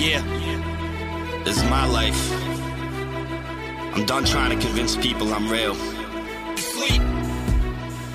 Yeah, this is my life. I'm done trying to convince people I'm real. Sleep,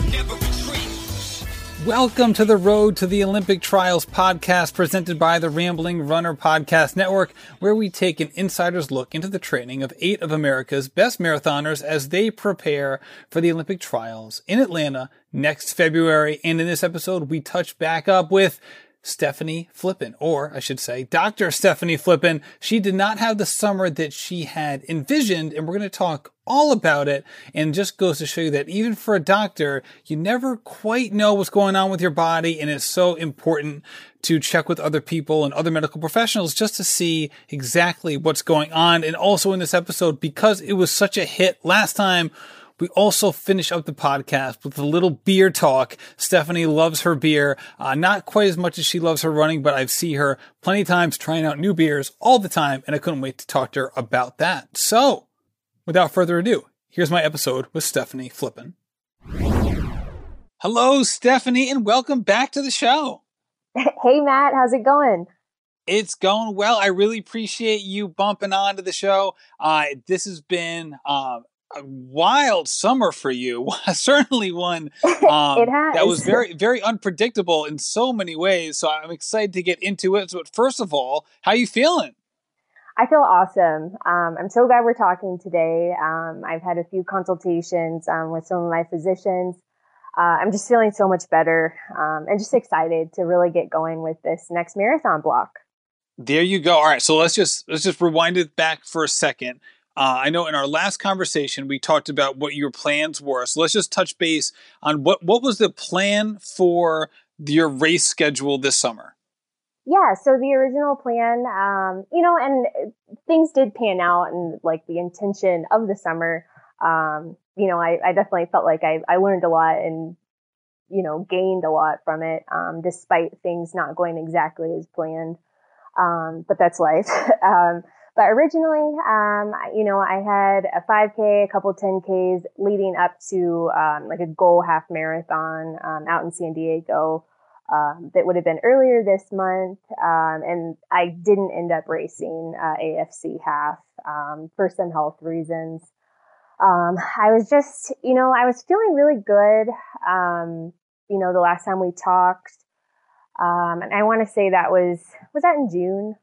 never retreat. Welcome to the Road to the Olympic Trials podcast presented by the Rambling Runner Podcast Network, where we take an insider's look into the training of eight of America's best marathoners as they prepare for the Olympic Trials in Atlanta next February. And in this episode, we touch back up with Stephanie Flippin, or I should say, Dr. Stephanie Flippin. She did not have the summer that she had envisioned, and we're going to talk all about it. And just goes to show you that even for a doctor, you never quite know what's going on with your body, and it's so important to check with other people and other medical professionals just to see exactly what's going on. And also in this episode, because it was such a hit last time, we also finish up the podcast with a little beer talk. Stephanie loves her beer, uh, not quite as much as she loves her running, but I've seen her plenty of times trying out new beers all the time, and I couldn't wait to talk to her about that. So, without further ado, here's my episode with Stephanie Flippin. Hello, Stephanie, and welcome back to the show. Hey, Matt, how's it going? It's going well. I really appreciate you bumping on to the show. Uh, this has been um, a wild summer for you. Certainly one um, that was very, very unpredictable in so many ways. So I'm excited to get into it. So, first of all, how you feeling? I feel awesome. Um, I'm so glad we're talking today. Um, I've had a few consultations um, with some of my physicians. Uh, I'm just feeling so much better um, and just excited to really get going with this next marathon block. There you go. All right, so let's just let's just rewind it back for a second. Uh, I know in our last conversation we talked about what your plans were. So let's just touch base on what what was the plan for your race schedule this summer. Yeah, so the original plan, um, you know, and things did pan out, and like the intention of the summer, um, you know, I, I, definitely felt like I, I learned a lot and you know gained a lot from it, um, despite things not going exactly as planned. Um, but that's life. Um, but originally, um, you know, I had a 5K, a couple 10Ks leading up to um, like a goal half marathon um, out in San Diego um, that would have been earlier this month. Um, and I didn't end up racing uh, AFC half um, for some health reasons. I was just, you know, I was feeling really good. you know, the last time we talked, and I want to say that was was that in June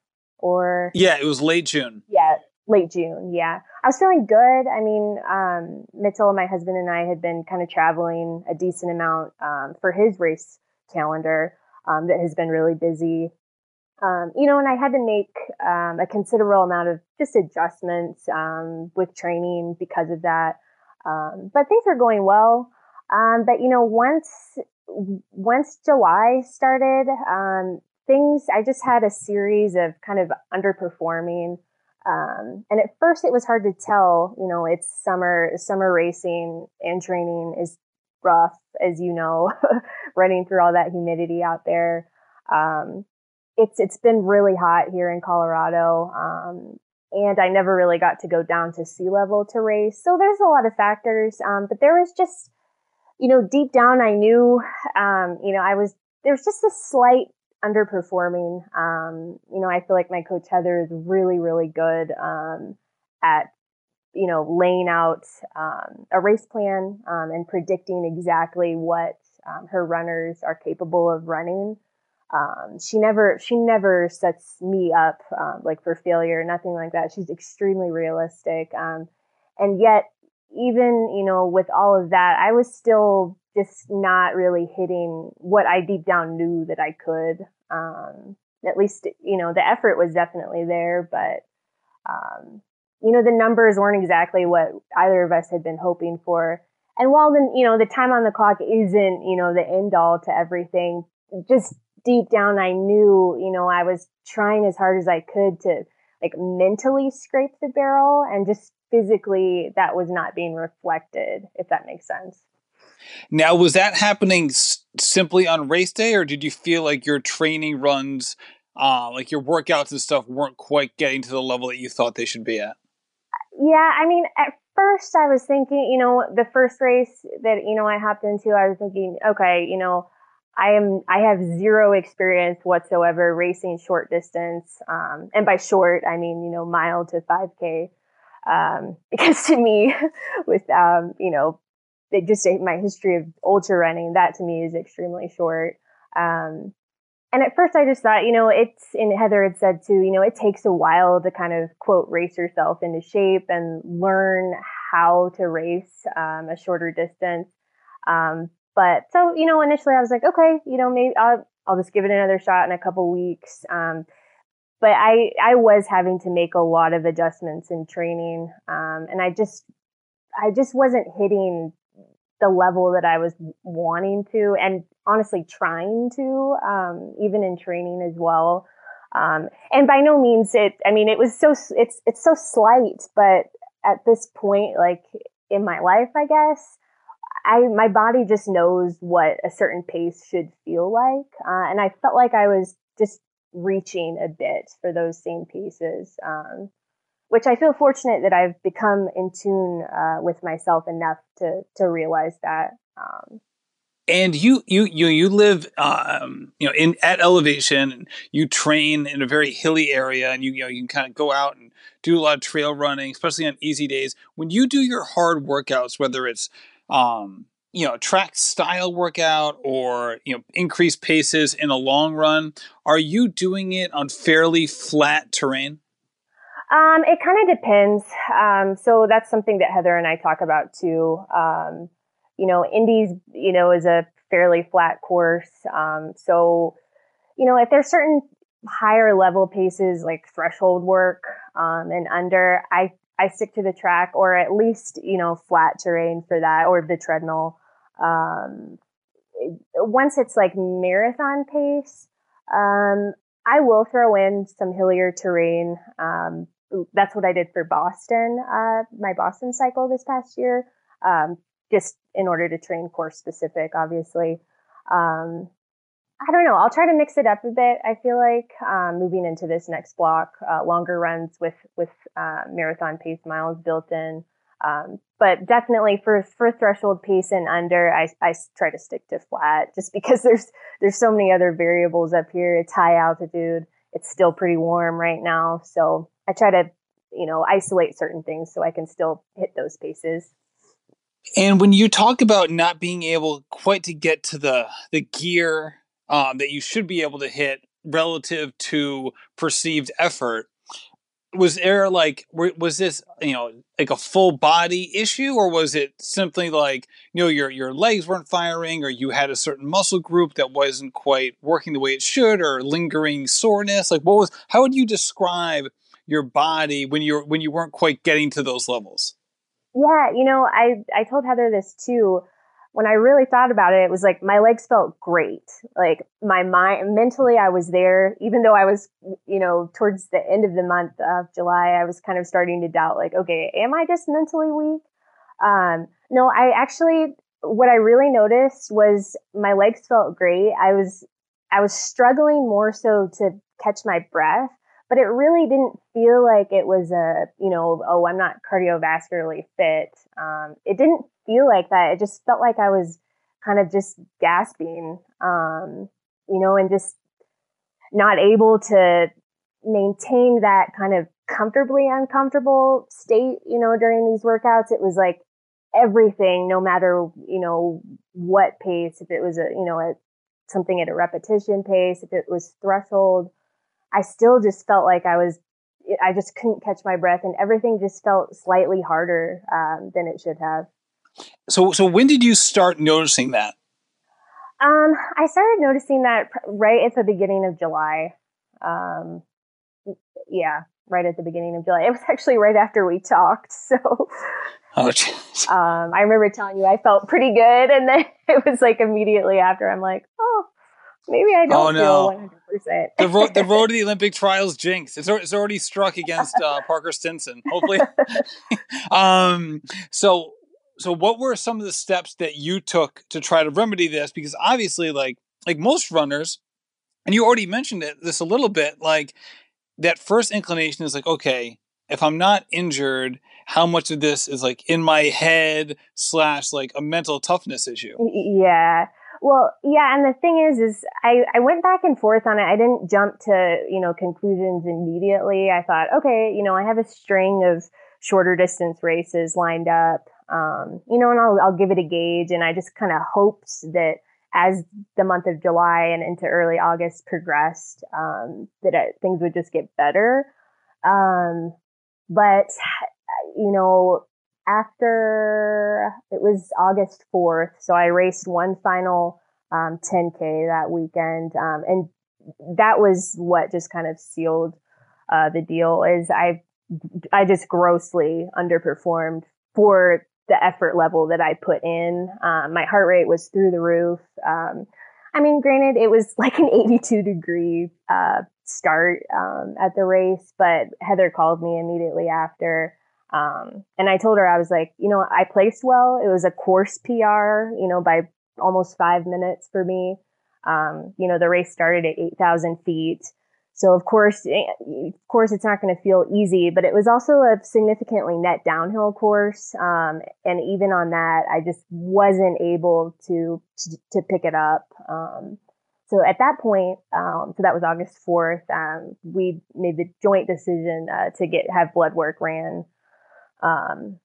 or yeah, it was late June. Yeah, late June. Yeah, I was feeling good. I mean, um, Mitchell, my husband, and I had been kind of traveling a decent amount um, for his race calendar um, that has been really busy. Um, you know, and I had to make um, a considerable amount of just adjustments um, with training because of that. Um, but things were going well. Um, but you know, once once July started, um, things, I just had a series of kind of underperforming. Um, and at first it was hard to tell, you know, it's summer, summer racing and training is rough, as you know, running through all that humidity out there. Um, it's, it's been really hot here in Colorado. Um, and I never really got to go down to sea level to race. So there's a lot of factors. Um, but there was just, you know, deep down, I knew, um, you know, I was, there was just a slight underperforming. Um, you know, I feel like my coach Heather is really, really good um, at you know laying out um, a race plan um, and predicting exactly what um, her runners are capable of running. Um, she never she never sets me up like for failure, nothing like that. She's extremely realistic, and yet even you know with all of that, I was still just not really hitting what I deep down knew that I could. Um, at least, you know, the effort was definitely there, but, um, you know, the numbers weren't exactly what either of us had been hoping for. And while the, you know, the time on the clock isn't, you know, the end all to everything, just deep down, I knew, you know, I was trying as hard as I could to like mentally scrape the barrel and just physically that was not being reflected, if that makes sense. Now, was that happening s- simply on race day, or did you feel like your training runs, uh, like your workouts and stuff, weren't quite getting to the level that you thought they should be at? Yeah, I mean, at first I was thinking, you know, the first race that you know I hopped into, I was thinking, okay, you know, I am I have zero experience whatsoever racing short distance, um, and by short I mean you know mile to five k, um, because to me, with um, you know, they just my history of ultra running, that to me is extremely short. Um, and at first I just thought, you know, it's, and Heather had said too, you know, it takes a while to kind of quote race yourself into shape and learn how to race um, a shorter distance. Um, but so, you know, initially I was like, okay, you know, maybe I'll, I'll just give it another shot in a couple weeks. Um, but I, I was having to make a lot of adjustments in training. Um, and I just, I just wasn't hitting the level that I was wanting to and honestly trying to, um, even in training as well. Um, and by no means it, I mean, it was so, it's, it's so slight, but at this point, like in my life, I guess, I, my body just knows what a certain pace should feel like. Uh, and I felt like I was just reaching a bit for those same pieces. Um, which I feel fortunate that I've become in tune uh, with myself enough to to realize that. Um, and you you you you live um, you know in at elevation and you train in a very hilly area and you you know you can kind of go out and do a lot of trail running especially on easy days when you do your hard workouts whether it's um, you know track style workout or you know increased paces in a long run are you doing it on fairly flat terrain um, it kind of depends. Um, so that's something that Heather and I talk about too. Um, you know, Indy's, you know, is a fairly flat course. Um, so, you know, if there's certain higher level paces like threshold work um, and under, I I stick to the track or at least you know flat terrain for that or the treadmill. Um, once it's like marathon pace, um, I will throw in some hillier terrain. Um, that's what I did for Boston, uh, my Boston cycle this past year, um, just in order to train course specific, obviously. Um, I don't know. I'll try to mix it up a bit. I feel like um, moving into this next block, uh, longer runs with with uh, marathon pace miles built in. Um, but definitely for for threshold pace and under, I, I try to stick to flat just because there's there's so many other variables up here. It's high altitude. It's still pretty warm right now, so I try to, you know, isolate certain things so I can still hit those paces. And when you talk about not being able quite to get to the the gear um, that you should be able to hit relative to perceived effort, was there like was this you know like a full body issue or was it simply like you know your your legs weren't firing or you had a certain muscle group that wasn't quite working the way it should or lingering soreness like what was how would you describe your body when you're when you weren't quite getting to those levels? Yeah, you know, I I told Heather this too. When I really thought about it, it was like my legs felt great. Like my mind, mentally, I was there. Even though I was, you know, towards the end of the month of July, I was kind of starting to doubt, like, okay, am I just mentally weak? Um, no, I actually, what I really noticed was my legs felt great. I was, I was struggling more so to catch my breath but it really didn't feel like it was a, you know, oh, I'm not cardiovascularly fit. Um, it didn't feel like that. It just felt like I was kind of just gasping, um, you know, and just not able to maintain that kind of comfortably uncomfortable state, you know, during these workouts. It was like everything, no matter, you know, what pace, if it was a, you know, a, something at a repetition pace, if it was threshold, I still just felt like I was, I just couldn't catch my breath and everything just felt slightly harder um, than it should have. So, so when did you start noticing that? Um, I started noticing that right at the beginning of July. Um, yeah, right at the beginning of July. It was actually right after we talked. So, oh, um, I remember telling you I felt pretty good, and then it was like immediately after I'm like, oh, maybe I don't oh, no. feel 100%. the, road, the road to the Olympic trials jinx. It's, it's already struck against uh, Parker Stinson. Hopefully. um, so, so what were some of the steps that you took to try to remedy this? Because obviously, like, like most runners, and you already mentioned it this a little bit, like that first inclination is like, okay, if I'm not injured, how much of this is like in my head slash like a mental toughness issue? Yeah. Well, yeah, and the thing is, is I, I went back and forth on it. I didn't jump to, you know, conclusions immediately. I thought, okay, you know, I have a string of shorter distance races lined up, um, you know, and I'll, I'll give it a gauge. And I just kind of hoped that as the month of July and into early August progressed, um, that things would just get better. Um, but, you know, after it was August 4th, so I raced one final um, 10K that weekend. Um, and that was what just kind of sealed uh, the deal is I, I just grossly underperformed for the effort level that I put in. Um, my heart rate was through the roof. Um, I mean, granted, it was like an 82 degree uh, start um, at the race, but Heather called me immediately after um, and I told her, I was like, you know, I placed well. It was a course PR, you know, by almost five minutes for me. Um, you know, the race started at 8,000 feet. So of course, eh, of course, it's not going to feel easy, but it was also a significantly net downhill course. Um, and even on that, I just wasn't able to, to, to pick it up. Um, so at that point, um, so that was August 4th, um, we made the joint decision, uh, to get, have blood work ran um,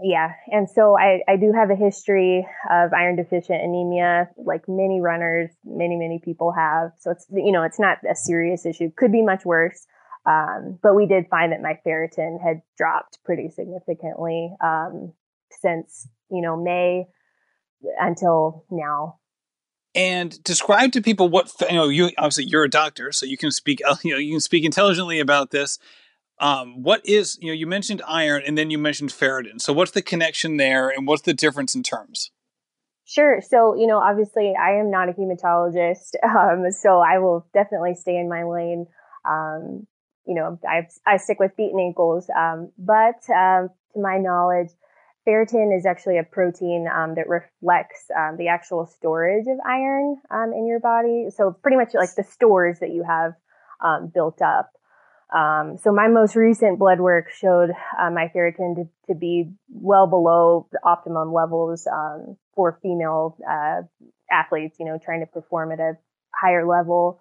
yeah. And so I, I do have a history of iron deficient anemia, like many runners, many, many people have. So it's, you know, it's not a serious issue. Could be much worse. Um, but we did find that my ferritin had dropped pretty significantly, um, since, you know, May until now. And describe to people what, you know, you obviously you're a doctor, so you can speak, you know, you can speak intelligently about this um, what is you know you mentioned iron and then you mentioned ferritin. So what's the connection there, and what's the difference in terms? Sure. So you know, obviously, I am not a hematologist, um, so I will definitely stay in my lane. Um, you know, I I stick with feet and ankles, um, but um, to my knowledge, ferritin is actually a protein um, that reflects the actual storage of iron in your body. So pretty much like the stores that you have built up. Um, so my most recent blood work showed uh, my ferritin to, to, be well below the optimum levels um, for female uh, athletes, you know, trying to perform at a higher level.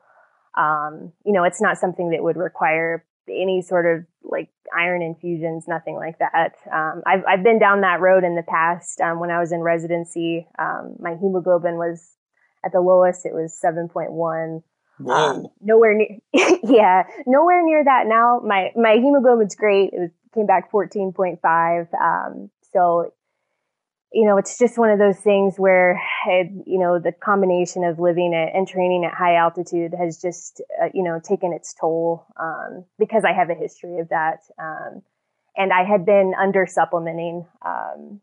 Um, you know, it's not something that would require any sort of like iron infusions, nothing like that. Um, I've, I've been down that road in the past. Um, when I was in residency, um, my hemoglobin was at the lowest, it was 7.1. Um, nowhere near, yeah, nowhere near that now. My, my hemoglobin's great. It was, came back 14.5. Um, so, you know, it's just one of those things where, it, you know, the combination of living it and training at high altitude has just, uh, you know, taken its toll, um, because I have a history of that. Um, and I had been under supplementing, um,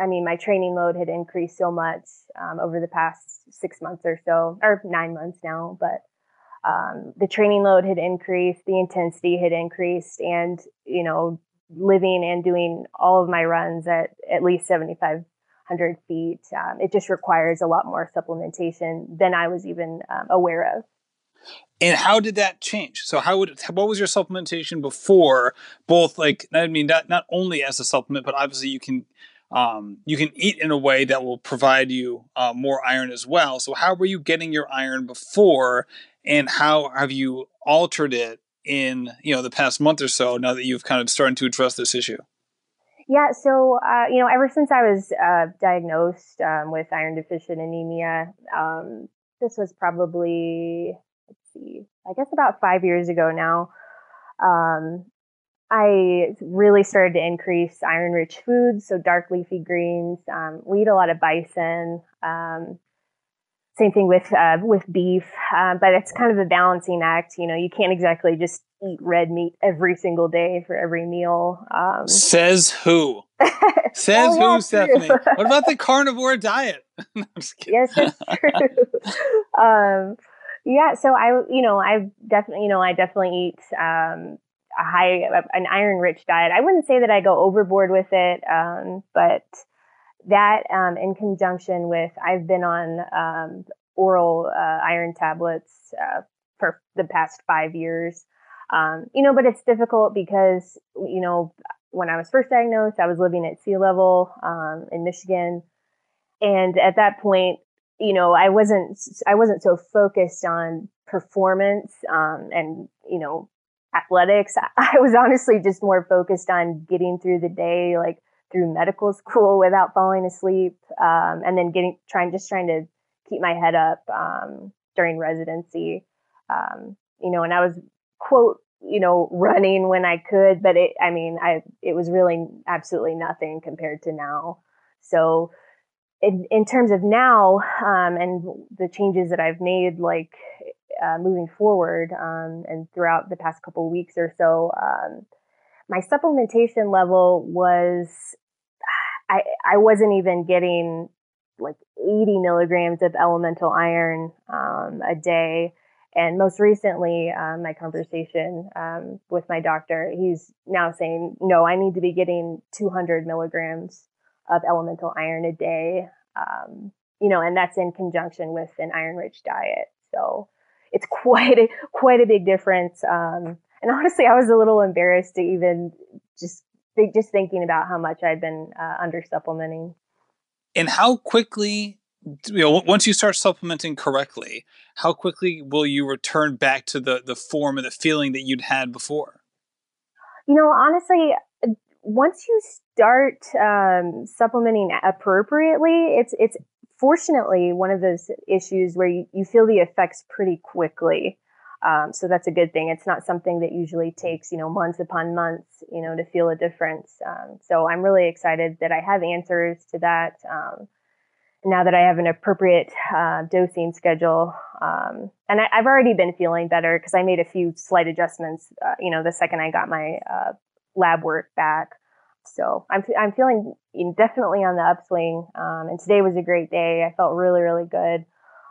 I mean, my training load had increased so much um, over the past six months or so, or nine months now. But um, the training load had increased, the intensity had increased, and you know, living and doing all of my runs at at least 7,500 feet, um, it just requires a lot more supplementation than I was even um, aware of. And how did that change? So how would what was your supplementation before? Both like I mean not not only as a supplement, but obviously you can um, you can eat in a way that will provide you uh, more iron as well. So how were you getting your iron before, and how have you altered it in you know the past month or so now that you've kind of started to address this issue? Yeah, so uh, you know, ever since I was uh, diagnosed um, with iron deficient anemia, um, this was probably let's see, I guess about five years ago now. Um, I really started to increase iron rich foods, so dark leafy greens. Um, we eat a lot of bison. Same thing with uh, with beef, uh, but it's kind of a balancing act. You know, you can't exactly just eat red meat every single day for every meal. Um, Says who? Says oh, who, Stephanie? what about the carnivore diet? yes, that's true. um, yeah, so I, you know, I definitely, you know, I definitely eat um, a high, an iron rich diet. I wouldn't say that I go overboard with it, um, but that um, in conjunction with I've been on um, oral uh, iron tablets uh, for the past five years. Um, you know, but it's difficult because you know when I was first diagnosed, I was living at sea level um, in Michigan, and at that point, you know, I wasn't, I wasn't so focused on performance, um, and, you know, athletics. I was honestly just more focused on getting through the day, like through medical school without falling asleep. Um, and then getting, trying, just trying to keep my head up, um, during residency. Um, you know, and I was quote, you know, running when I could, but it, I mean, I, it was really absolutely nothing compared to now. So, in, in terms of now um, and the changes that I've made, like uh, moving forward um, and throughout the past couple weeks or so, um, my supplementation level was I I wasn't even getting like 80 milligrams of elemental iron um, a day. And most recently, um, my conversation um, with my doctor, he's now saying, no, I need to be getting 200 milligrams of elemental iron a day. Um, you know, and that's in conjunction with an iron-rich diet. So it's quite a quite a big difference. Um, and honestly, I was a little embarrassed to even just think, just thinking about how much I'd been uh, under supplementing. And how quickly, you know, once you start supplementing correctly, how quickly will you return back to the the form and the feeling that you'd had before? You know, honestly, once you start um, supplementing appropriately, it's it's fortunately one of those issues where you, you feel the effects pretty quickly. Um, so that's a good thing. It's not something that usually takes, you know, months upon months, you know, to feel a difference. Um, so I'm really excited that I have answers to that. Um, now that I have an appropriate uh, dosing schedule, um, and I, have already been feeling better because I made a few slight adjustments, uh, you know, the second I got my uh, lab work back. So I'm I'm feeling definitely on the upswing. Um, and today was a great day. I felt really really good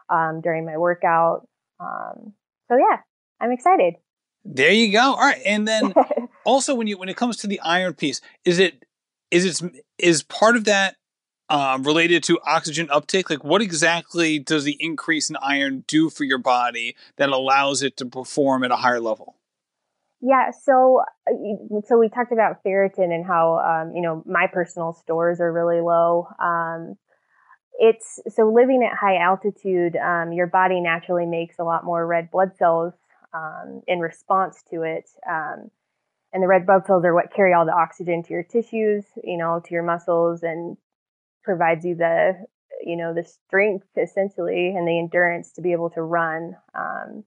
um, during my workout. Um, so yeah, I'm excited. There you go. All right, and then also when you when it comes to the iron piece, is it is it is part of that um, related to oxygen uptake? Like, what exactly does the increase in iron do for your body that allows it to perform at a higher level? Yeah, so uh, so we talked about ferritin and how um, you know my personal stores are really low. Um, it's so living at high altitude, um, your body naturally makes a lot more red blood cells um, in response to it. Um, and the red blood cells are what carry all the oxygen to your tissues, you know, to your muscles and provides you the, you know, the strength essentially and the endurance to be able to run. Um,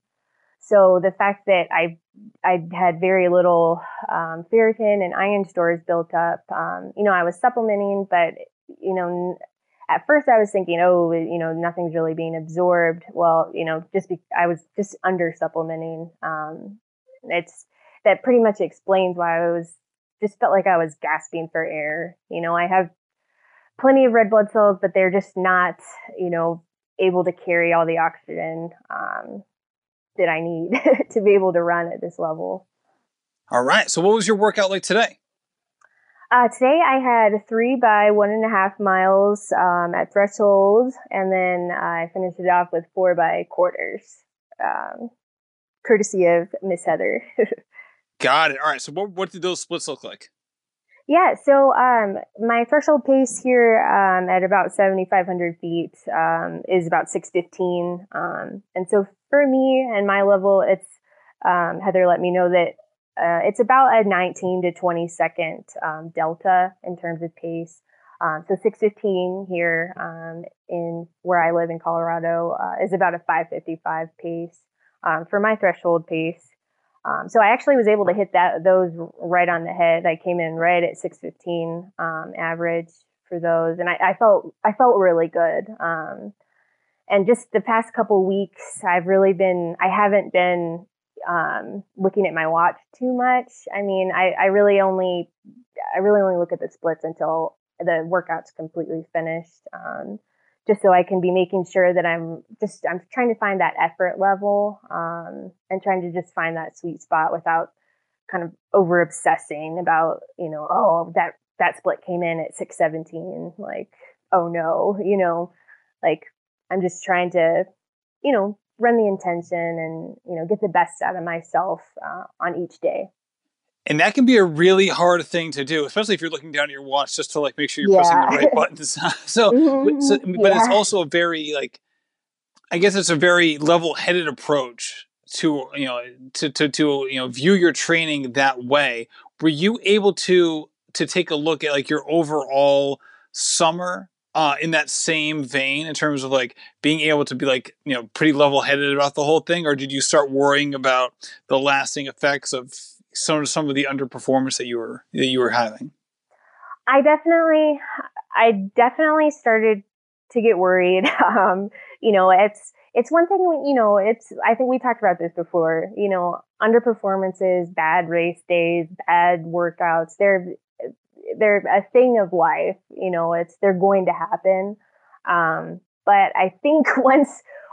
so the fact that I I had very little um, ferritin and iron stores built up, um, you know, I was supplementing, but you know, at first I was thinking, oh, you know, nothing's really being absorbed. Well, you know, just be, I was just under supplementing. Um, it's that pretty much explains why I was just felt like I was gasping for air. You know, I have plenty of red blood cells, but they're just not, you know, able to carry all the oxygen um, that I need to be able to run at this level. All right. So, what was your workout like today? Uh, today I had three by one and a half miles um, at threshold, and then I finished it off with four by quarters, um, courtesy of Miss Heather. Got it. All right. So, what what did those splits look like? Yeah. So, um, my threshold pace here um, at about seventy five hundred feet um, is about six fifteen, um, and so for me and my level, it's Heather let me know that uh, it's about a 19 to 20 second um, delta in terms of pace. Um, so 615 here um, in where I live in Colorado uh, is about a 555 pace um, for my threshold pace. Um, so I actually was able to hit that those right on the head. I came in right at 615 um, average for those, and I, I, felt I felt really good. and just the past couple weeks, I've really been I haven't been um, looking at my watch too much. I mean, I, I really only, I really only look at the splits until the workout's completely finished. Um, just so I can be making sure that I'm just, I'm trying to find that effort level, um, and trying to just find that sweet spot without kind of over obsessing about, you know, oh, that, that split came in at 617. Like, oh no, you know, like I'm just trying to, you know, run the intention and you know get the best out of myself uh, on each day and that can be a really hard thing to do especially if you're looking down at your watch just to like make sure you're yeah. pressing the right buttons so, mm-hmm. so, but yeah. it's also a very like I guess it's a very level-headed approach to you know to to to you know view your training that way. Were you able to to take a look at like your overall summer uh, in that same vein in terms of like being able to be like you know pretty level-headed about the whole thing, or did you start worrying about the lasting effects of some some of the underperformance that you were that you were having? I definitely, I definitely started to get worried. Um, you know, it's it's one thing, you know, it's I think we talked about this before. You know, underperformances, bad race days, bad workouts. They're they're a thing of life. You know, it's they're going to happen. Um, but I think once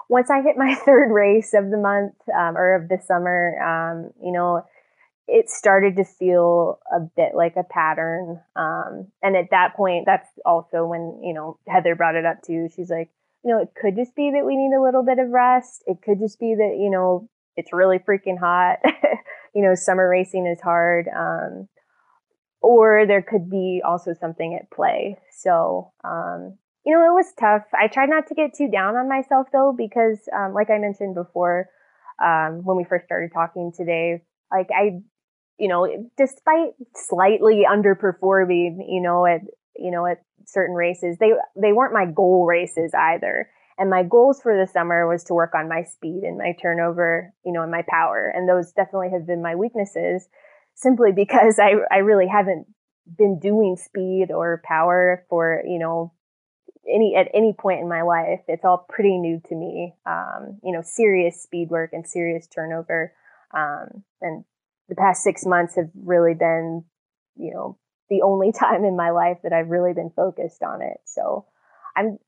once I hit my third race of the month um, or of the summer, um, you know, it started to feel a bit like a pattern. Um, and at that point, that's also when, you know, Heather brought it up too. She's like, you know, it could just be that we need a little bit of rest. It could just be that, you know, it's really freaking hot. you know, summer racing is hard. Um, or there could be also something at play. So, um, you know, it was tough. I tried not to get too down on myself though, because, um, like I mentioned before, um, when we first started talking today, like I you know, despite slightly underperforming, you know, at, you know, at certain races, they, they weren't my goal races either. And my goals for the summer was to work on my speed and my turnover, you know, and my power. And those definitely have been my weaknesses simply because I, I really haven't been doing speed or power for, you know, any, at any point in my life. It's all pretty new to me. Um, you know, serious speed work and serious turnover. Um, and the past six months have really been, you know, the only time in my life that I've really been focused on it. So I'm,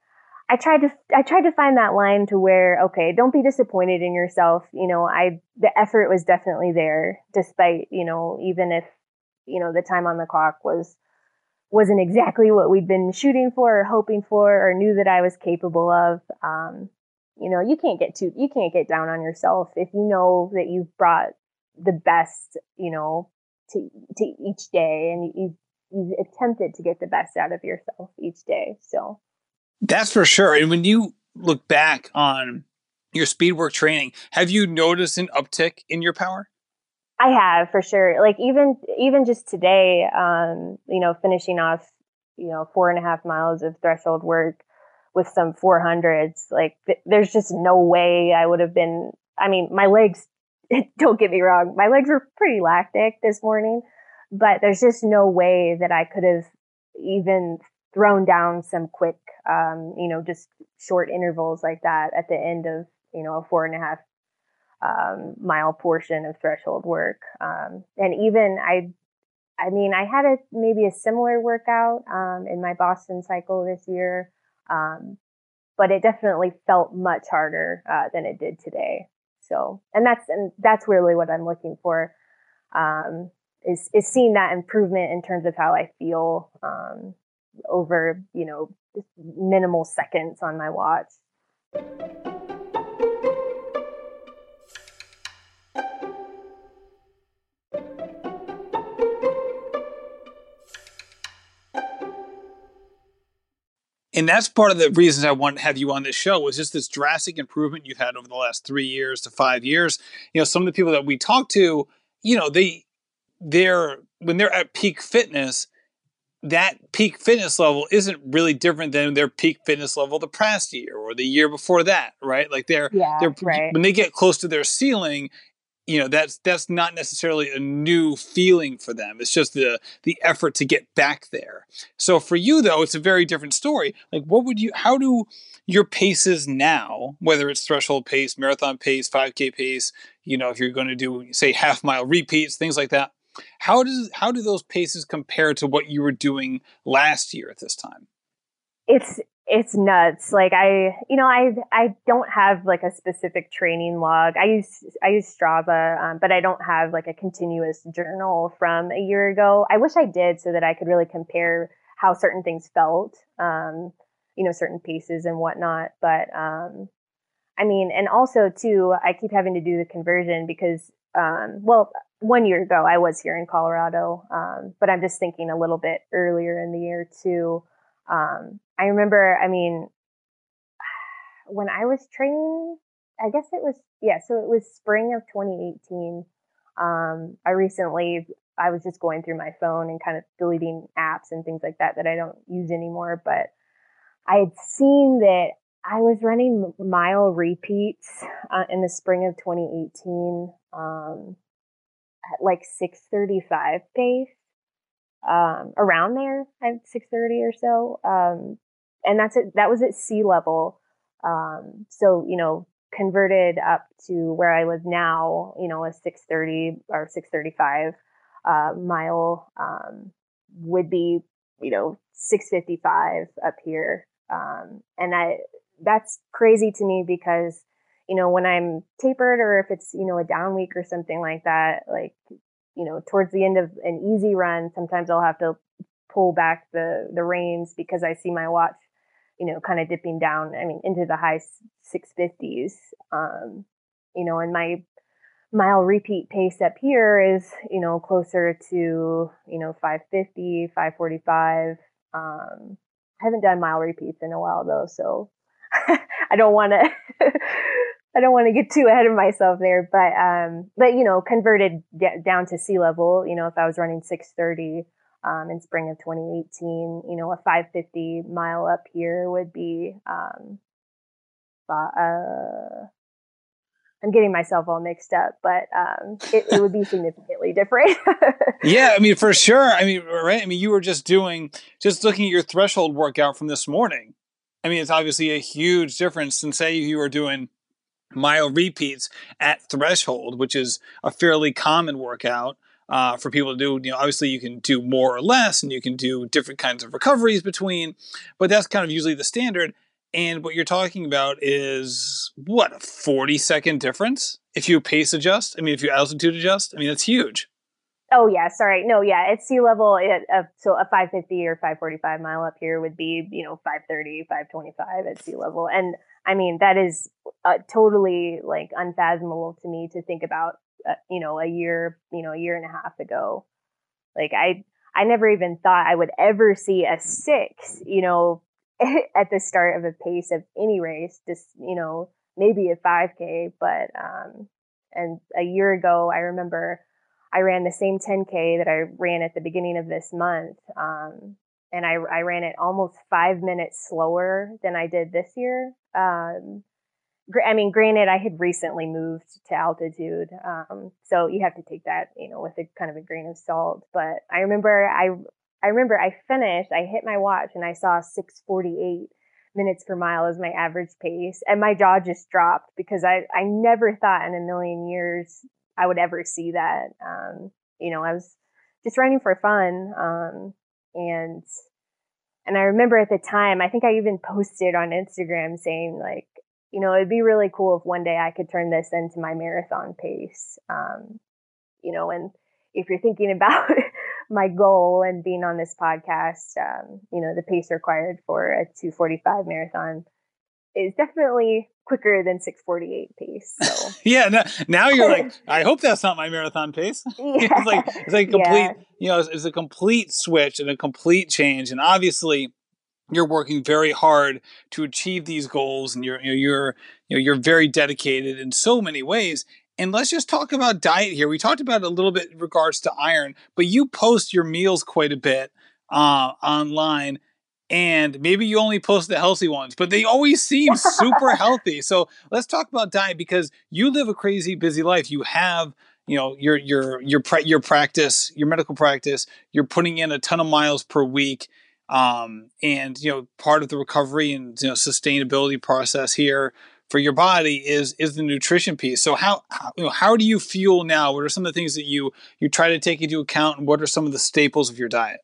I tried to, I tried to find that line to where, okay, don't be disappointed in yourself. You know, I, the effort was definitely there despite, you know, even if, you know, the time on the clock was, wasn't exactly what we'd been shooting for or hoping for or knew that I was capable of. Um, you know, you can't get too, you can't get down on yourself if you know that you've brought the best, you know, to to each day, and you you attempted to get the best out of yourself each day. So that's for sure. And when you look back on your speed work training, have you noticed an uptick in your power? I have for sure. Like even even just today, um, you know, finishing off, you know, four and a half miles of threshold work with some 400s. Like th- there's just no way I would have been. I mean, my legs don't get me wrong, my legs were pretty lactic this morning, but there's just no way that I could have even thrown down some quick, um, you know, just short intervals like that at the end of, you know, a four and a half um, mile portion of threshold work. Um, and even I, I mean, I had a maybe a similar workout um, in my Boston cycle this year, um, but it definitely felt much harder uh, than it did today. So, and that's, and that's really what I'm looking for, um, is, is seeing that improvement in terms of how I feel, um, over, you know, minimal seconds on my watch. and that's part of the reasons I want to have you on this show was just this drastic improvement you've had over the last three years to five years. You know, some of the people that we talk to, you know, they they're when they're at peak fitness, that peak fitness level isn't really different than their peak fitness level the past year or the year before that, right? Like they're yeah, they're right. when they get close to their ceiling, you know that's that's not necessarily a new feeling for them it's just the the effort to get back there so for you though it's a very different story like what would you how do your paces now whether it's threshold pace marathon pace 5k pace you know if you're going to do say half mile repeats things like that how does how do those paces compare to what you were doing last year at this time it's it's nuts. Like I, you know, I I don't have like a specific training log. I use I use Strava, um, but I don't have like a continuous journal from a year ago. I wish I did so that I could really compare how certain things felt, um, you know, certain paces and whatnot. But um, I mean, and also too, I keep having to do the conversion because, um, well, one year ago I was here in Colorado, um, but I'm just thinking a little bit earlier in the year too. Um, I remember, I mean, when I was training, I guess it was, yeah, so it was spring of 2018. Um, I recently, I was just going through my phone and kind of deleting apps and things like that that I don't use anymore. But I had seen that I was running mile repeats uh, in the spring of 2018, um, at like 635 pace, um, around there at 630 or so. Um, and that's it. That was at sea level. Um, so, you know, converted up to where I live now, you know, a 630 or 635 uh, mile um, would be, you know, 655 up here. Um, and I, that's crazy to me because, you know, when I'm tapered or if it's, you know, a down week or something like that, like, you know, towards the end of an easy run, sometimes I'll have to pull back the, the reins because I see my watch you know, kind of dipping down, I mean, into the high 650s. Um, you know, and my mile repeat pace up here is, you know, closer to, you know, 550, 545. Um, I haven't done mile repeats in a while though, so I don't want to, I don't want to get too ahead of myself there, but, um, but, you know, converted down to sea level, you know, if I was running 630, um, in spring of 2018. You know, a 550 mile up here would be, um, uh, I'm getting myself all mixed up, but um, it, it, would be significantly different. yeah, I mean, for sure. I mean, right? I mean, you were just doing, just looking at your threshold workout from this morning. I mean, it's obviously a huge difference than say you were doing mile repeats at threshold, which is a fairly common workout uh, for people to do. You know, obviously you can do more or less, and you can do different kinds of recoveries between, but that's kind of usually the standard. And what you're talking about is what a 40 second difference if you pace adjust. I mean, if you altitude adjust. I mean, that's huge. Oh yeah, sorry. No, yeah, at sea level, it, uh, so a 550 or 545 mile up here would be, you know, 530, 525 at sea level, and I mean that is uh, totally like unfathomable to me to think about uh, you know, a year, you know, a year and a half ago. Like I, I never even thought I would ever see a six, you know, at the start of a pace of any race, just, you know, maybe a 5K. But, um, and a year ago, I remember I ran the same 10K that I ran at the beginning of this month. Um, and I, I ran it almost five minutes slower than I did this year. Um, I mean, granted, I had recently moved to altitude, um, so you have to take that, you know, with a kind of a grain of salt. But I remember, I I remember I finished, I hit my watch, and I saw 6:48 minutes per mile as my average pace, and my jaw just dropped because I I never thought in a million years I would ever see that. Um, you know, I was just running for fun, um, and and I remember at the time, I think I even posted on Instagram saying like you know, it'd be really cool if one day I could turn this into my marathon pace. Um, you know, and if you're thinking about my goal and being on this podcast, um, you know, the pace required for a 245 marathon is definitely quicker than 648 pace. So yeah, no, now you're like, I hope that's not my marathon pace. Yeah. it's like it's like complete, yeah. you know, it's, it's a complete switch and a complete change. And obviously, you're working very hard to achieve these goals and you're you're you know you're very dedicated in so many ways and let's just talk about diet here we talked about a little bit in regards to iron but you post your meals quite a bit uh, online and maybe you only post the healthy ones but they always seem super healthy so let's talk about diet because you live a crazy busy life you have you know your your your your practice your medical practice you're putting in a ton of miles per week um, and you know, part of the recovery and you know sustainability process here for your body is is the nutrition piece. So how, how you know how do you fuel now? What are some of the things that you you try to take into account, and what are some of the staples of your diet?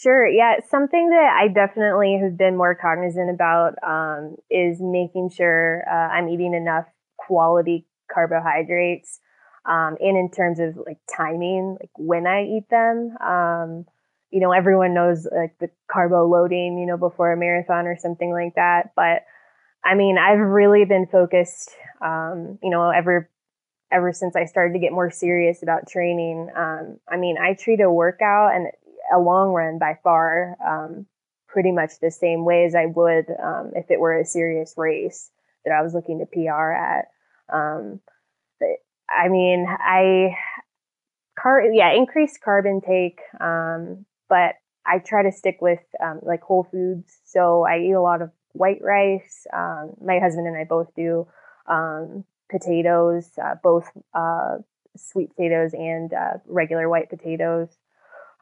Sure. Yeah. Something that I definitely have been more cognizant about um, is making sure uh, I'm eating enough quality carbohydrates, um, and in terms of like timing, like when I eat them. Um, you know, everyone knows like the carbo loading, you know, before a marathon or something like that. But I mean, I've really been focused, um, you know, ever, ever since I started to get more serious about training. Um, I mean, I treat a workout and a long run by far, um, pretty much the same way as I would um, if it were a serious race that I was looking to PR at. Um, I mean, I car yeah increased carb intake, um, but I try to stick with um, like whole foods. So I eat a lot of white rice. Um, my husband and I both do potatoes, uh, both uh, sweet potatoes and uh, regular white potatoes.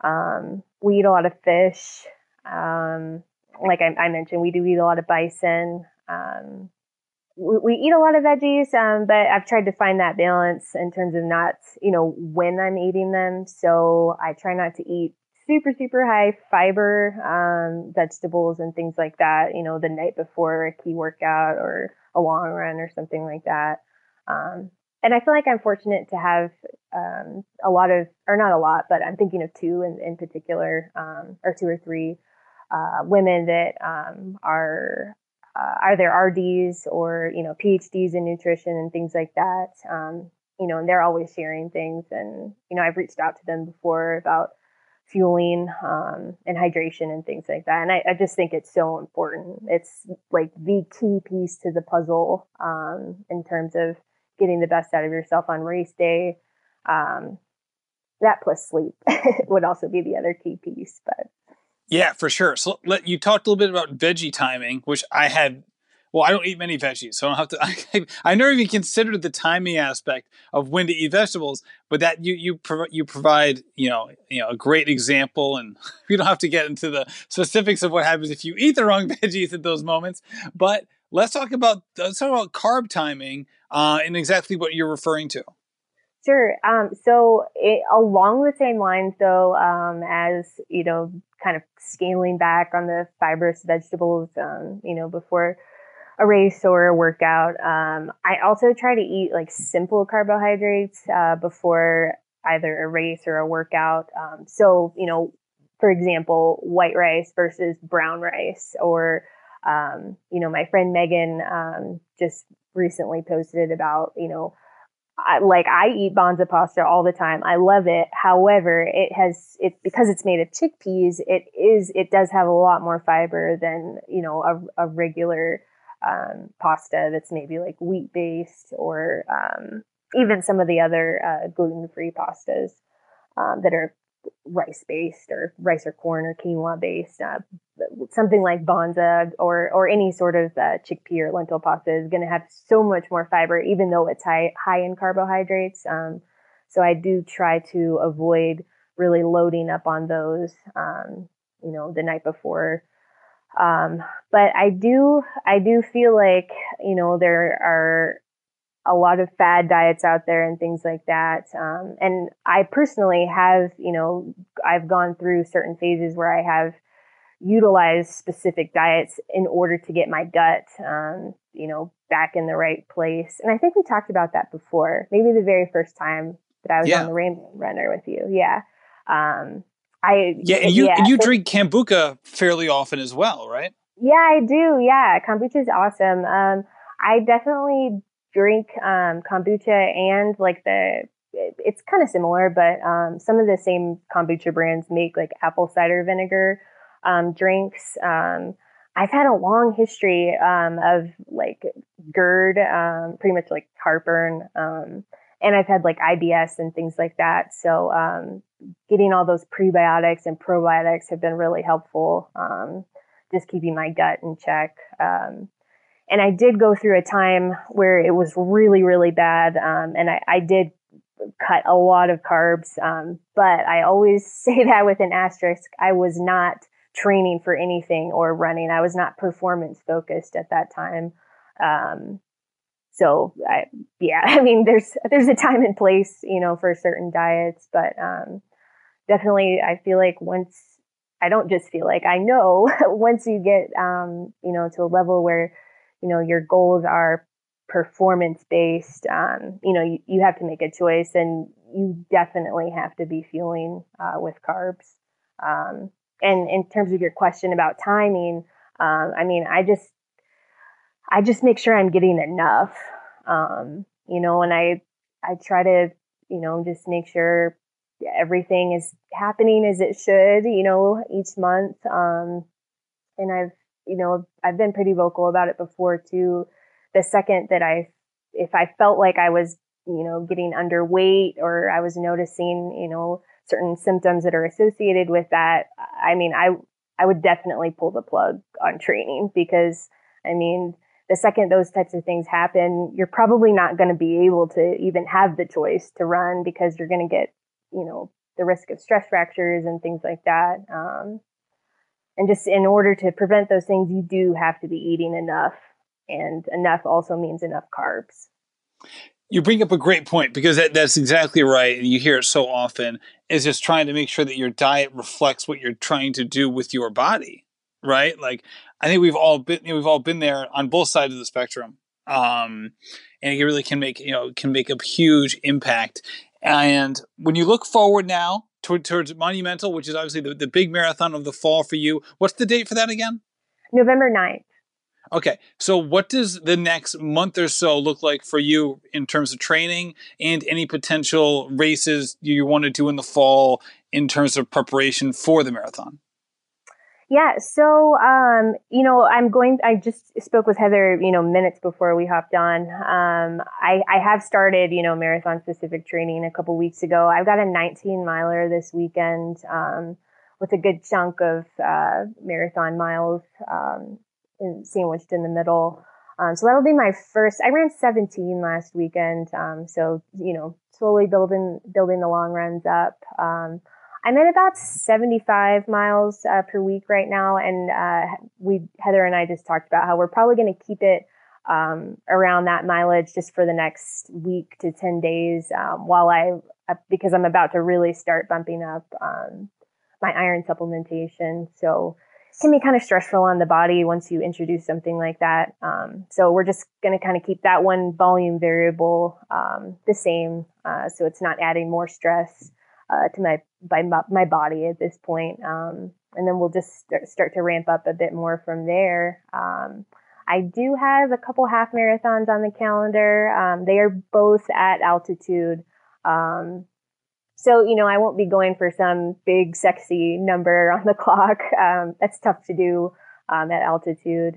Um, we eat a lot of fish. Um, like I, I, mentioned, we do eat a lot of bison. Um, we, we, eat a lot of veggies, um, but I've tried to find that balance in terms of not, you know, when I'm eating them. So I try not to eat super, super high fiber um, vegetables and things like that, you know, the night before a key workout or a long run or something like that. Um, and I feel like I'm fortunate to have um, a lot of, or not a lot, but I'm thinking of two in, in particular, um, or two or three uh, women that um, are uh, either RDs or you know PhDs in nutrition and things like that. Um, you know, and they're always sharing things, and you know, I've reached out to them before about fueling um, and hydration and things like that. And I, I, just think it's so important. It's like the key piece to the puzzle um, in terms of getting the best out of yourself on race day. Um, that plus sleep would also be the other key piece. But yeah, for sure. So let, you talked a little bit about veggie timing, which I had. Well, I don't eat many veggies, so I don't have to. I, I never even considered the timing aspect of when to eat vegetables. But that you you you provide you know you know a great example, and we don't have to get into the specifics of what happens if you eat the wrong veggies at those moments. But let's talk about let's talk about carb timing uh, and exactly what you're referring to. Sure. Um, so it, along the same lines, though, um, as you know, kind of scaling back on the fibrous vegetables, um, you know, before a race or a workout. Um, I also try to eat like simple carbohydrates uh, before either a race or a workout. Um, so, you know, for example, white rice versus brown rice, or um, you know, my friend Megan just recently posted about, you know, I, like I eat Banza pasta all the time. I love it. However, it has it because it's made of chickpeas. It is it does have a lot more fiber than you know a, a regular um, pasta that's maybe like wheat based or um, even some of the other uh, gluten free pastas um, that are rice based or rice or corn or quinoa based. Uh, something like Banza or or any sort of uh, chickpea or lentil pasta is going to have so much more fiber, even though it's high high in carbohydrates. Um, so I do try to avoid really loading up on those, um, you know, the night before. Um, but I do I do feel like you know there are a lot of fad diets out there and things like that. Um, and I personally have, you know, I've gone through certain phases where I have utilized specific diets in order to get my gut, um, you know, back in the right place. And I think we talked about that before, maybe the very first time that I was yeah. on the Rambling Runner with you. Yeah. Um, I yeah, and you yeah, and you drink kombucha fairly often as well, right? Yeah, I do. Yeah, kombucha is awesome. Um, I definitely drink um, kombucha and like the it's kind of similar, but um, some of the same kombucha brands make like apple cider vinegar um, drinks. Um, I've had a long history um, of like GERD, um, pretty much like heartburn, um, and I've had like IBS and things like that. So getting all those prebiotics and probiotics have been really helpful. just keeping my gut in check. And I did go through a time where it was really, really bad. Um, and I, I, did cut a lot of carbs. Um, but I always say that with an asterisk. I was not training for anything or running. I was not performance focused at that time. Um, so I, yeah, I mean, there's, there's a time and place, you know, for certain diets, but, um, definitely I feel like once I don't just feel like I know once you get, um, you know, to a level where you know your goals are performance based um, you know you, you have to make a choice and you definitely have to be fueling uh, with carbs. Um, and in terms of your question about timing um, i mean i just i just make sure i'm getting enough. Um, you know and i i try to you know just make sure everything is happening as it should you know each month. Um, and I've, you know, I've been pretty vocal about it before too. The second that I, if I felt like I was, you know, getting underweight or I was noticing, you know, certain symptoms that are associated with that, I mean, I, I would definitely pull the plug on training because I mean, the second those types of things happen, you're probably not going to be able to even have the choice to run because you're going to get, you know, the risk of stress fractures and things like that. Um, and just in order to prevent those things, you do have to be eating enough, and enough also means enough carbs. You bring up a great point because that, that's exactly right. And you hear it so often is just trying to make sure that your diet reflects what you're trying to do with your body, right? Like I think we've all been you know, we've all been there on both sides of the spectrum, um, and it really can make you know can make a huge impact. And when you look forward now toward, towards Monumental, which is obviously the, the big marathon of the fall for you, what's the date for that again? November 9th. Okay, so what does the next month or so look like for you in terms of training and any potential races you want to do in the fall in terms of preparation for the marathon? Yeah. So, um, you know, I'm going, I just spoke with Heather, you know, minutes before we hopped on. Um, I, I have started, you know, marathon specific training a couple weeks ago. I've got a 19 miler this weekend, um, with a good chunk of, uh, marathon miles, um, sandwiched in the middle. Um, so that'll be my first, I ran 17 last weekend. Um, so, you know, slowly building, building the long runs up. I'm at about 75 miles uh, per week right now, and uh, we Heather and I just talked about how we're probably going to keep it um, around that mileage just for the next week to 10 days um, while I uh, because I'm about to really start bumping up um, my iron supplementation. So it can be kind of stressful on the body once you introduce something like that. Um, so we're just going to kind of keep that one volume variable um, the same, uh, so it's not adding more stress uh, to my by my body at this point. Um, and then we'll just start, start to ramp up a bit more from there. Um, I do have a couple half marathons on the calendar. Um, they are both at altitude. Um, so, you know, I won't be going for some big, sexy number on the clock. Um, that's tough to do um, at altitude.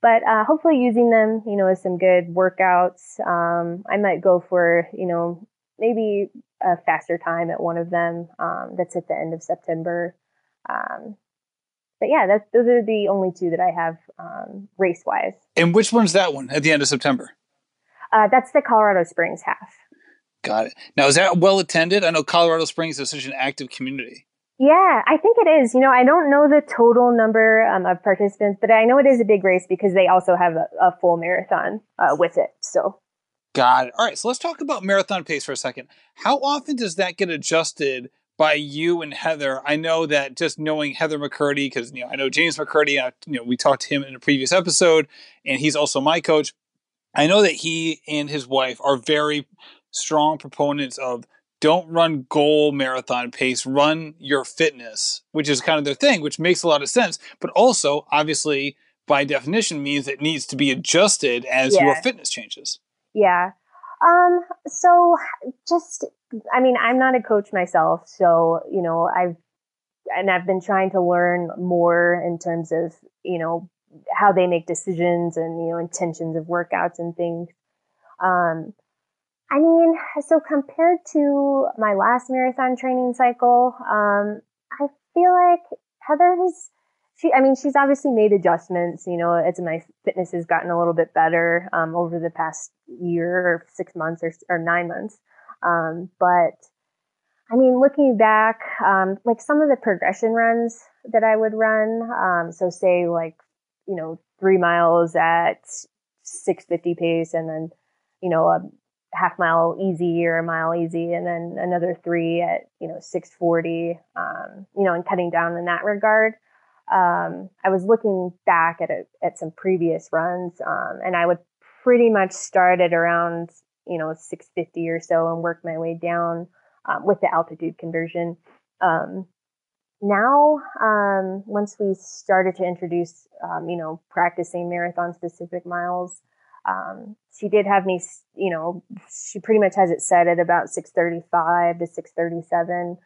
but uh, hopefully using them, you know, as some good workouts. I might go for, you know, maybe a faster time at one of them um, that's at the end of September. Um, but yeah, that's, those are the only two that I have um, race wise. And which one's that one at the end of September? Uh, that's the Colorado Springs half. Got it. Now, is that well attended? I know Colorado Springs is such an active community. Yeah, I think it is. You know, I don't know the total number um, of participants, but I know it is a big race because they also have a, a full marathon uh, with it. So Got it. All right, so let's talk about marathon pace for a second. How often does that get adjusted by you and Heather? I know that just knowing Heather McCurdy, because you know I know James McCurdy. I, you know we talked to him in a previous episode, and he's also my coach. I know that he and his wife are very strong proponents of don't run goal marathon pace, run your fitness, which is kind of their thing, which makes a lot of sense. But also, obviously, by definition, means it needs to be adjusted as yeah. your fitness changes. Yeah. Um, so just, I mean, I'm not a coach myself, so, you know, I've, and I've been trying to learn more in terms of, you know, how they make decisions and, you know, intentions of workouts and things. Um, I mean, so compared to my last marathon training cycle, um, I feel like Heather has she, I mean, she's obviously made adjustments. You know, as my fitness has gotten a little bit better um, over the past year or six months or, or nine months. Um, but I mean, looking back, um, like some of the progression runs that I would run, um, so say like, you know, three miles at 650 pace and then, you know, a half mile easy or a mile easy and then another three at, you know, 640, um, you know, and cutting down in that regard um, I was looking back at a, at some previous runs, um, and I would pretty much start at around you know 650 or so and work my way down um, with the altitude conversion. Um, now, um, once we started to introduce, um, you know, practicing marathon specific miles, she did have me, you know, she pretty much has it set at about 635 to 637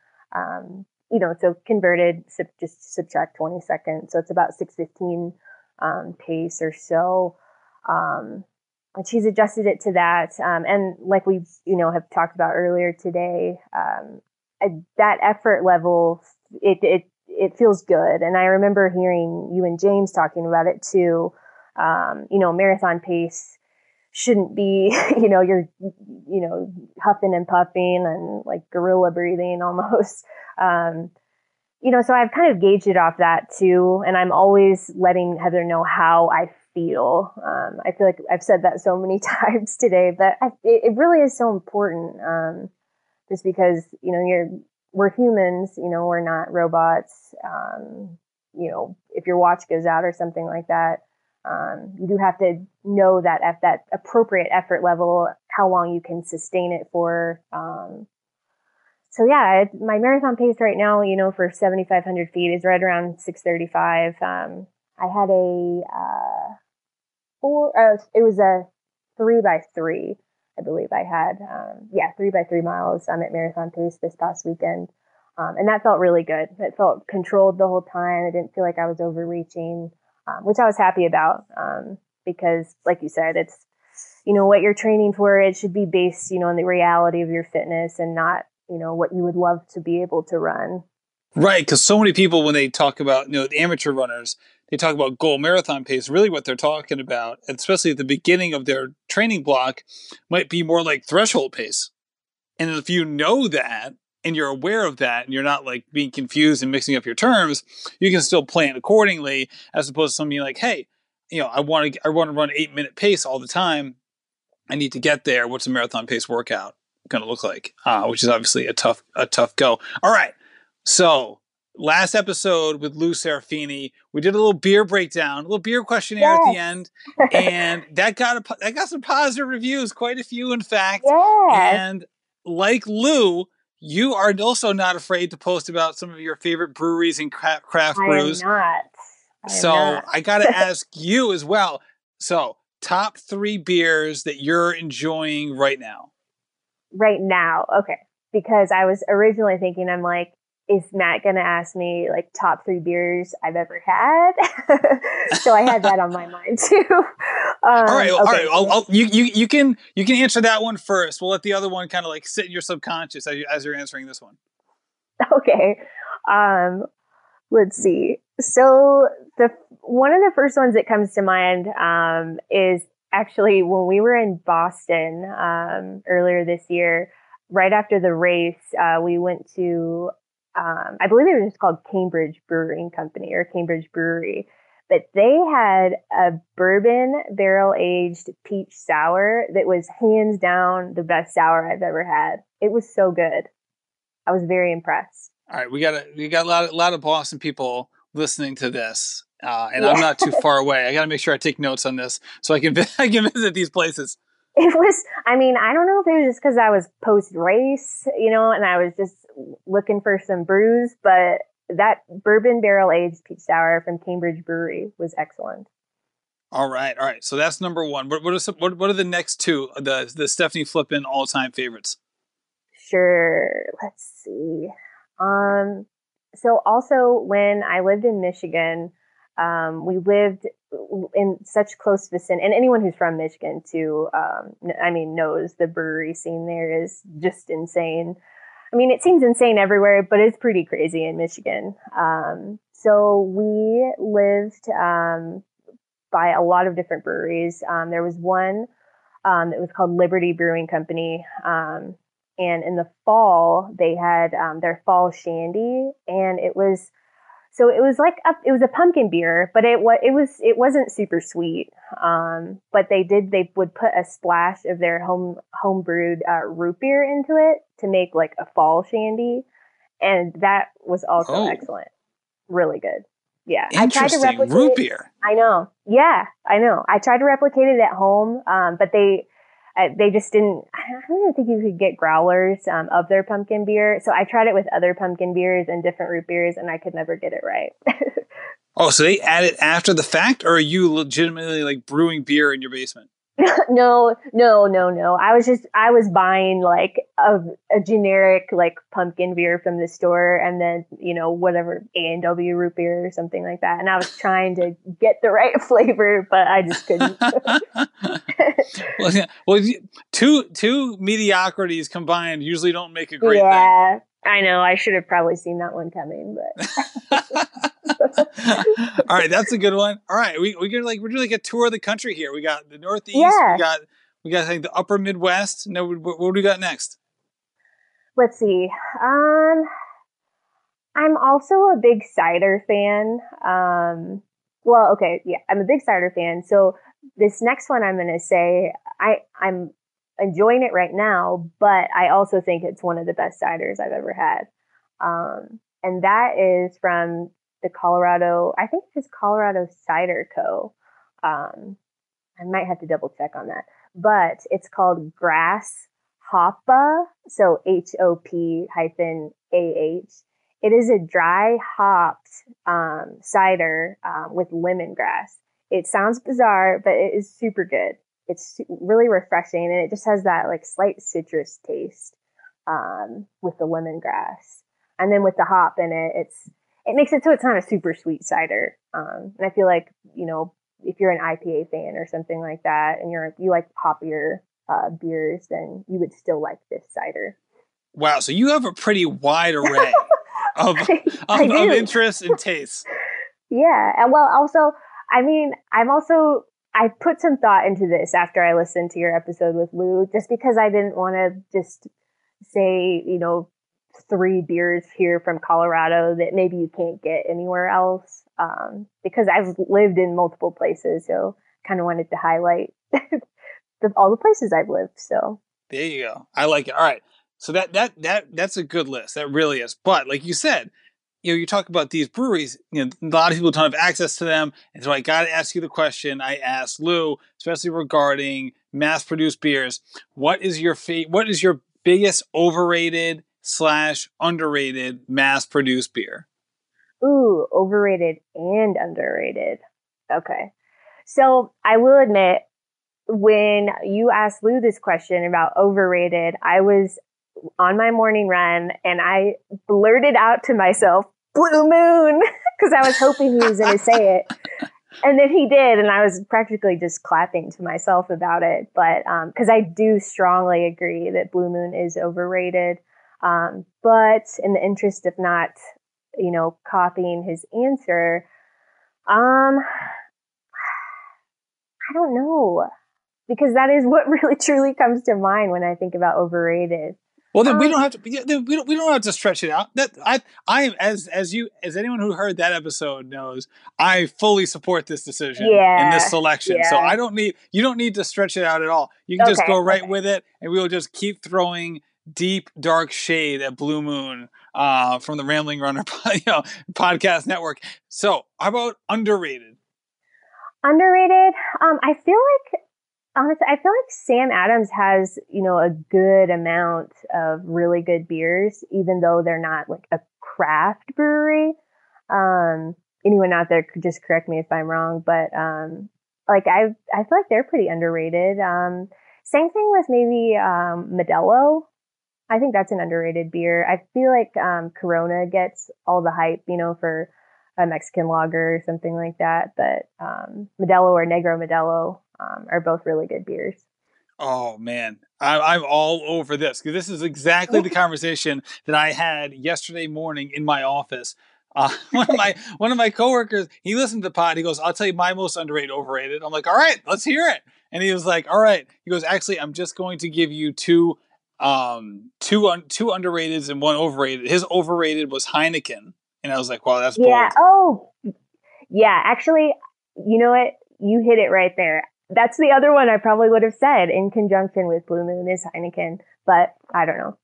you know, so converted, just subtract 20 seconds. So it's about 615 um, pace or so. Um, and she's adjusted it to that. Um, and like we, you know, have talked about earlier today, um, that effort level, it, it, it feels good. And I remember hearing you and James talking about it too. Um, you know, marathon pace shouldn't be, you know, you're, you know, huffing and puffing and like gorilla breathing almost. Um, you know, so I've kind of gauged it off that too. And I'm always letting Heather know how I feel. Um, I feel like I've said that so many times today, but I, it, really is so important. Um, just because, you know, you're, we're humans, you know, we're not robots. Um, you know, if your watch goes out or something like that, um, you do have to know that at that appropriate effort level, how long you can sustain it for. Um, so yeah, my marathon pace right now, you know, for 7,500 feet is right around 635. Um, I had a, uh, four, uh, it was a three by three, I believe I had. Um, yeah, three by three miles. I'm at marathon pace this past weekend. Um, and that felt really good. It felt controlled the whole time. I didn't feel like I was overreaching um, which I was happy about um, because, like you said, it's you know what you're training for. It should be based, you know, on the reality of your fitness and not, you know, what you would love to be able to run. Right, because so many people when they talk about you know the amateur runners, they talk about goal marathon pace. Really, what they're talking about, especially at the beginning of their training block, might be more like threshold pace. And if you know that, and you're aware of that and you're not like being confused and mixing up your terms, you can still plan accordingly as opposed to something like, hey, you know, I want to I want to run eight minute pace all the time. I need to get there. What's a marathon pace workout going to look like? Uh, which is obviously a tough a tough go. All right, so last episode with Lou Serafini, we did a little beer breakdown, a little beer questionnaire at the end, and that got a that got some positive reviews, quite a few in fact. And like Lou, you are also not afraid to post about some of your favorite breweries and craft, craft I brews. Am not. I so not. I got to ask you as well. So, top three beers that you're enjoying right now. Right now, okay. Because I was originally thinking, I'm like, is Matt going to ask me like top three beers I've ever had? so I had that on my mind too. Um, all right, okay. all right. I'll, I'll, you, you, you can you can answer that one first. We'll let the other one kind of like sit in your subconscious as, you, as you're answering this one. Okay. Um, let's see. So the one of the first ones that comes to mind um, is actually when we were in Boston um, earlier this year. Right after the race, uh, we went to um, I believe it was just called Cambridge Brewing Company or Cambridge Brewery, but they had a bourbon barrel aged peach sour that was hands down the best sour I've ever had. It was so good. I was very impressed. All right, we got a we got a lot, a lot of Boston people listening to this, uh, and yeah. I'm not too far away. I got to make sure I take notes on this so I can I can visit these places. It was. I mean, I don't know if it was just because I was post race, you know, and I was just looking for some brews, but that bourbon barrel aged peach sour from Cambridge Brewery was excellent. All right, all right. So that's number one. What what are some, what, what are the next two? The the Stephanie Flippin all time favorites. Sure. Let's see. Um. So also when I lived in Michigan, um, we lived in such close vicinity, and anyone who's from Michigan too, um, I mean, knows the brewery scene there is just insane. I mean, it seems insane everywhere, but it's pretty crazy in Michigan. Um, so we lived um, by a lot of different breweries. Um, there was one um, that was called Liberty Brewing Company. Um, and in the fall, they had um, their fall shandy, and it was so it was like a, it was a pumpkin beer, but it was it was it wasn't super sweet. Um, but they did they would put a splash of their home home brewed uh, root beer into it to make like a fall shandy, and that was also oh. excellent, really good. Yeah, I tried to replicate root beer. I know. Yeah, I know. I tried to replicate it at home, um, but they I, they just didn't. I don't even think you could get growlers um, of their pumpkin beer. So I tried it with other pumpkin beers and different root beers, and I could never get it right. oh, so they add it after the fact, or are you legitimately like brewing beer in your basement? no, no, no, no. I was just I was buying like a, a generic like pumpkin beer from the store, and then you know whatever A and W root beer or something like that. And I was trying to get the right flavor, but I just couldn't. well, yeah, well, two two mediocrities combined usually don't make a great yeah, thing. I know. I should have probably seen that one coming, but. All right, that's a good one. All right, we we gonna like we're doing like a tour of the country here. We got the Northeast. Yeah. We got we got think the Upper Midwest. No, what, what do we got next? Let's see. Um, I'm also a big cider fan. Um, well, okay, yeah, I'm a big cider fan. So this next one, I'm gonna say I I'm enjoying it right now, but I also think it's one of the best ciders I've ever had. Um, and that is from the Colorado, I think it's Colorado Cider Co. Um, I might have to double check on that, but it's called Grass Hoppa. So H O P hyphen A H. It is a dry hopped um, cider um, with lemongrass. It sounds bizarre, but it is super good. It's really refreshing, and it just has that like slight citrus taste um, with the lemongrass, and then with the hop in it, it's it makes it so it's not a super sweet cider. Um, and I feel like, you know, if you're an IPA fan or something like that and you're, you like hoppier uh, beers, then you would still like this cider. Wow. So you have a pretty wide array of, I, of, I of interests and tastes. Yeah. And well, also, I mean, I'm also, I put some thought into this after I listened to your episode with Lou, just because I didn't want to just say, you know, three beers here from Colorado that maybe you can't get anywhere else. Um, because I've lived in multiple places, so kind of wanted to highlight the, all the places I've lived. So there you go. I like it. All right. So that that that that's a good list. That really is. But like you said, you know, you talk about these breweries. You know, a lot of people don't have access to them, and so I got to ask you the question I asked Lou, especially regarding mass-produced beers. What is your fa- What is your biggest overrated slash underrated mass produced beer? Ooh, overrated and underrated. Okay. So I will admit, when you asked Lou this question about overrated, I was on my morning run and I blurted out to myself, Blue Moon, because I was hoping he was going to say it. And then he did, and I was practically just clapping to myself about it. But because um, I do strongly agree that Blue Moon is overrated. Um, but in the interest of not, you know, copying his answer, um, I don't know because that is what really truly comes to mind when I think about overrated. Well, then um, we don't have to. We don't. We don't have to stretch it out. That I, I am as as you as anyone who heard that episode knows, I fully support this decision yeah, and this selection. Yeah. So I don't need you don't need to stretch it out at all. You can okay, just go right okay. with it, and we will just keep throwing deep dark shade at Blue Moon uh, from the Rambling Runner you know, podcast network. So, how about underrated? Underrated. Um, I feel like honestly, I feel like Sam Adams has you know a good amount of really good beers, even though they're not like a craft brewery. Um, anyone out there could just correct me if I'm wrong, but um, like I I feel like they're pretty underrated. Um, same thing with maybe um, Modelo. I think that's an underrated beer. I feel like um, Corona gets all the hype, you know, for a Mexican lager or something like that. But um, Modelo or Negro Modelo um, are both really good beers. Oh man, I, am all over this because this is exactly the conversation that I had yesterday morning in my office. Uh, one of my one of my coworkers, he listened to the pod. He goes, "I'll tell you my most underrated, overrated." I'm like, "All right, let's hear it." And he was like, "All right." He goes, "Actually, I'm just going to give you two um, two un- two underrated and one overrated. His overrated was Heineken, and I was like, "Wow, that's yeah." Bold. Oh, yeah. Actually, you know what? You hit it right there. That's the other one I probably would have said in conjunction with Blue Moon is Heineken, but I don't know.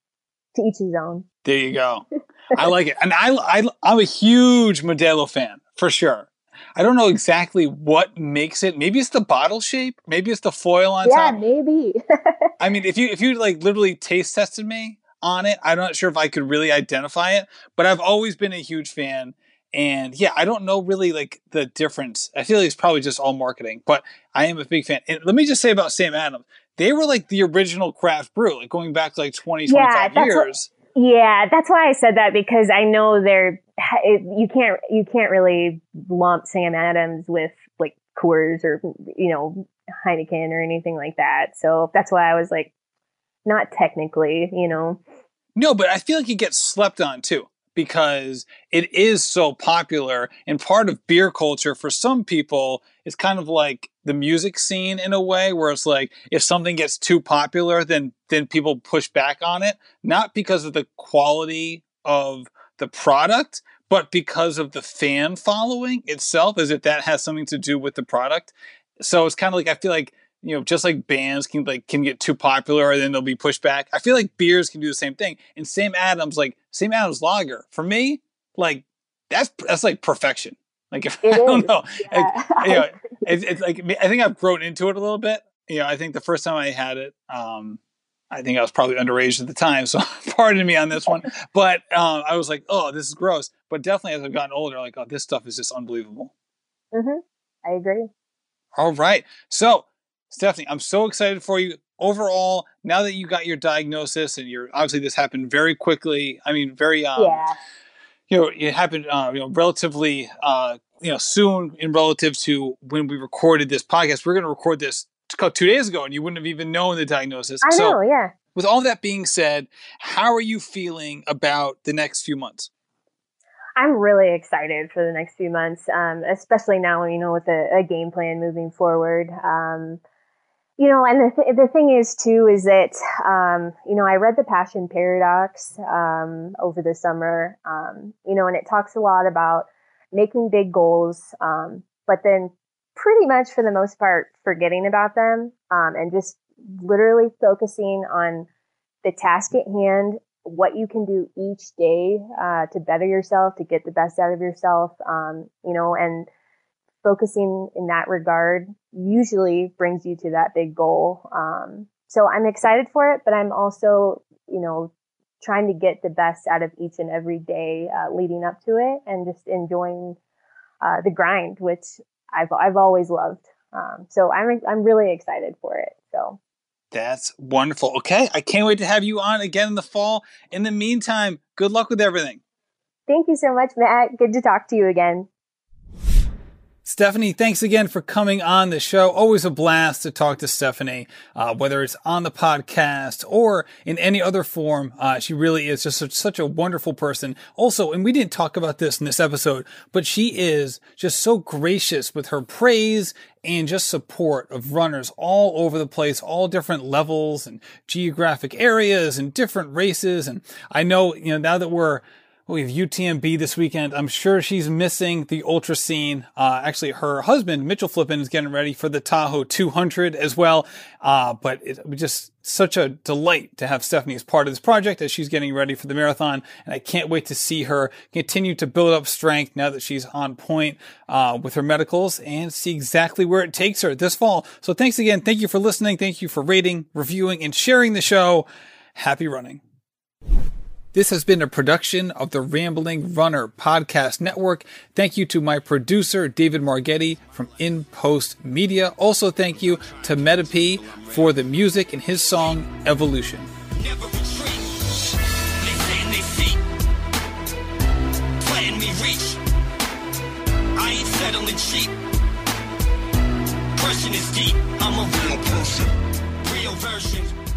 To each his own. There you go. I like it, and I, I I'm a huge Modelo fan for sure. I don't know exactly what makes it. Maybe it's the bottle shape. Maybe it's the foil on yeah, top. Yeah, maybe. I mean, if you if you like literally taste tested me on it, I'm not sure if I could really identify it. But I've always been a huge fan, And yeah, I don't know really like the difference. I feel like it's probably just all marketing, but I am a big fan. And let me just say about Sam Adams, they were like the original craft brew, like going back like 20, yeah, 25 years. What, yeah, that's why I said that because I know they're you can't you can't really lump Sam Adams with like Coors or you know Heineken or anything like that. So that's why I was like, not technically, you know. No, but I feel like it gets slept on too because it is so popular and part of beer culture for some people is kind of like the music scene in a way where it's like if something gets too popular then then people push back on it not because of the quality of the product but because of the fan following itself as if that has something to do with the product. So it's kind of like i feel like you know, just like bands can like can get too popular and then they'll be pushed back. I feel like beers can do the same thing. And Sam Adams, like Sam Adams Lager, for me, like that's that's like perfection. Like if I don't know, yeah. you know, it's, it's like I think I've grown into it a little bit. You know, I think the first time I had it, um, I think I was probably underage at the time, so pardon me on this one. But um, I was like, oh, this is gross. But definitely as I've gotten older, like, oh, this stuff is just unbelievable. Mm-hmm. I agree. All right. So Stephanie, I'm so excited for you. Overall, now that you got your diagnosis and you're obviously this happened very quickly. I mean, very um, yeah. You know, it happened uh, you know relatively uh, you know soon in relative to when we recorded this podcast. We're going to record this two days ago, and you wouldn't have even known the diagnosis. I so, know, yeah. With all that being said, how are you feeling about the next few months? I'm really excited for the next few months, um, especially now, you know, with a, a game plan moving forward. Um, you know, and the, th- the thing is too, is that, um, you know, I read the passion paradox, um, over the summer, um, you know, and it talks a lot about making big goals, um, but then pretty much for the most part, forgetting about them, um, and just literally focusing on the task at hand, what you can do each day, uh, to better yourself, to get the best out of yourself, um, you know, and, focusing in that regard usually brings you to that big goal. Um, so I'm excited for it, but I'm also, you know, trying to get the best out of each and every day uh, leading up to it, and just enjoying uh, the grind, which I've I've always loved. Um, so I'm I'm really excited for it. So that's wonderful. Okay, I can't wait to have you on again in the fall. In the meantime, good luck with everything. Thank you so much, Matt. Good to talk to you again. Stephanie, thanks again for coming on the show. Always a blast to talk to Stephanie, uh, whether it's on the podcast or in any other form. Uh, she really is just such, such, a wonderful person. Also, and we didn't talk about this in this episode, but she is just so gracious with her praise and just support of runners all over the place, all different levels and geographic areas and different races. And I know, you know, now that we're we have UTMB this weekend. I'm sure she's missing the ultra scene. Uh, actually, her husband, Mitchell Flippin, is getting ready for the Tahoe 200 as well. Uh, but it just such a delight to have Stephanie as part of this project as she's getting ready for the marathon. And I can't wait to see her continue to build up strength now that she's on point, uh, with her medicals and see exactly where it takes her this fall. So thanks again. Thank you for listening. Thank you for rating, reviewing, and sharing the show. Happy running. This has been a production of the Rambling Runner Podcast Network. Thank you to my producer, David Margetti from In Post Media. Also, thank you to Meta for the music in his song Evolution. Crushing is deep. I'm a real person, real version.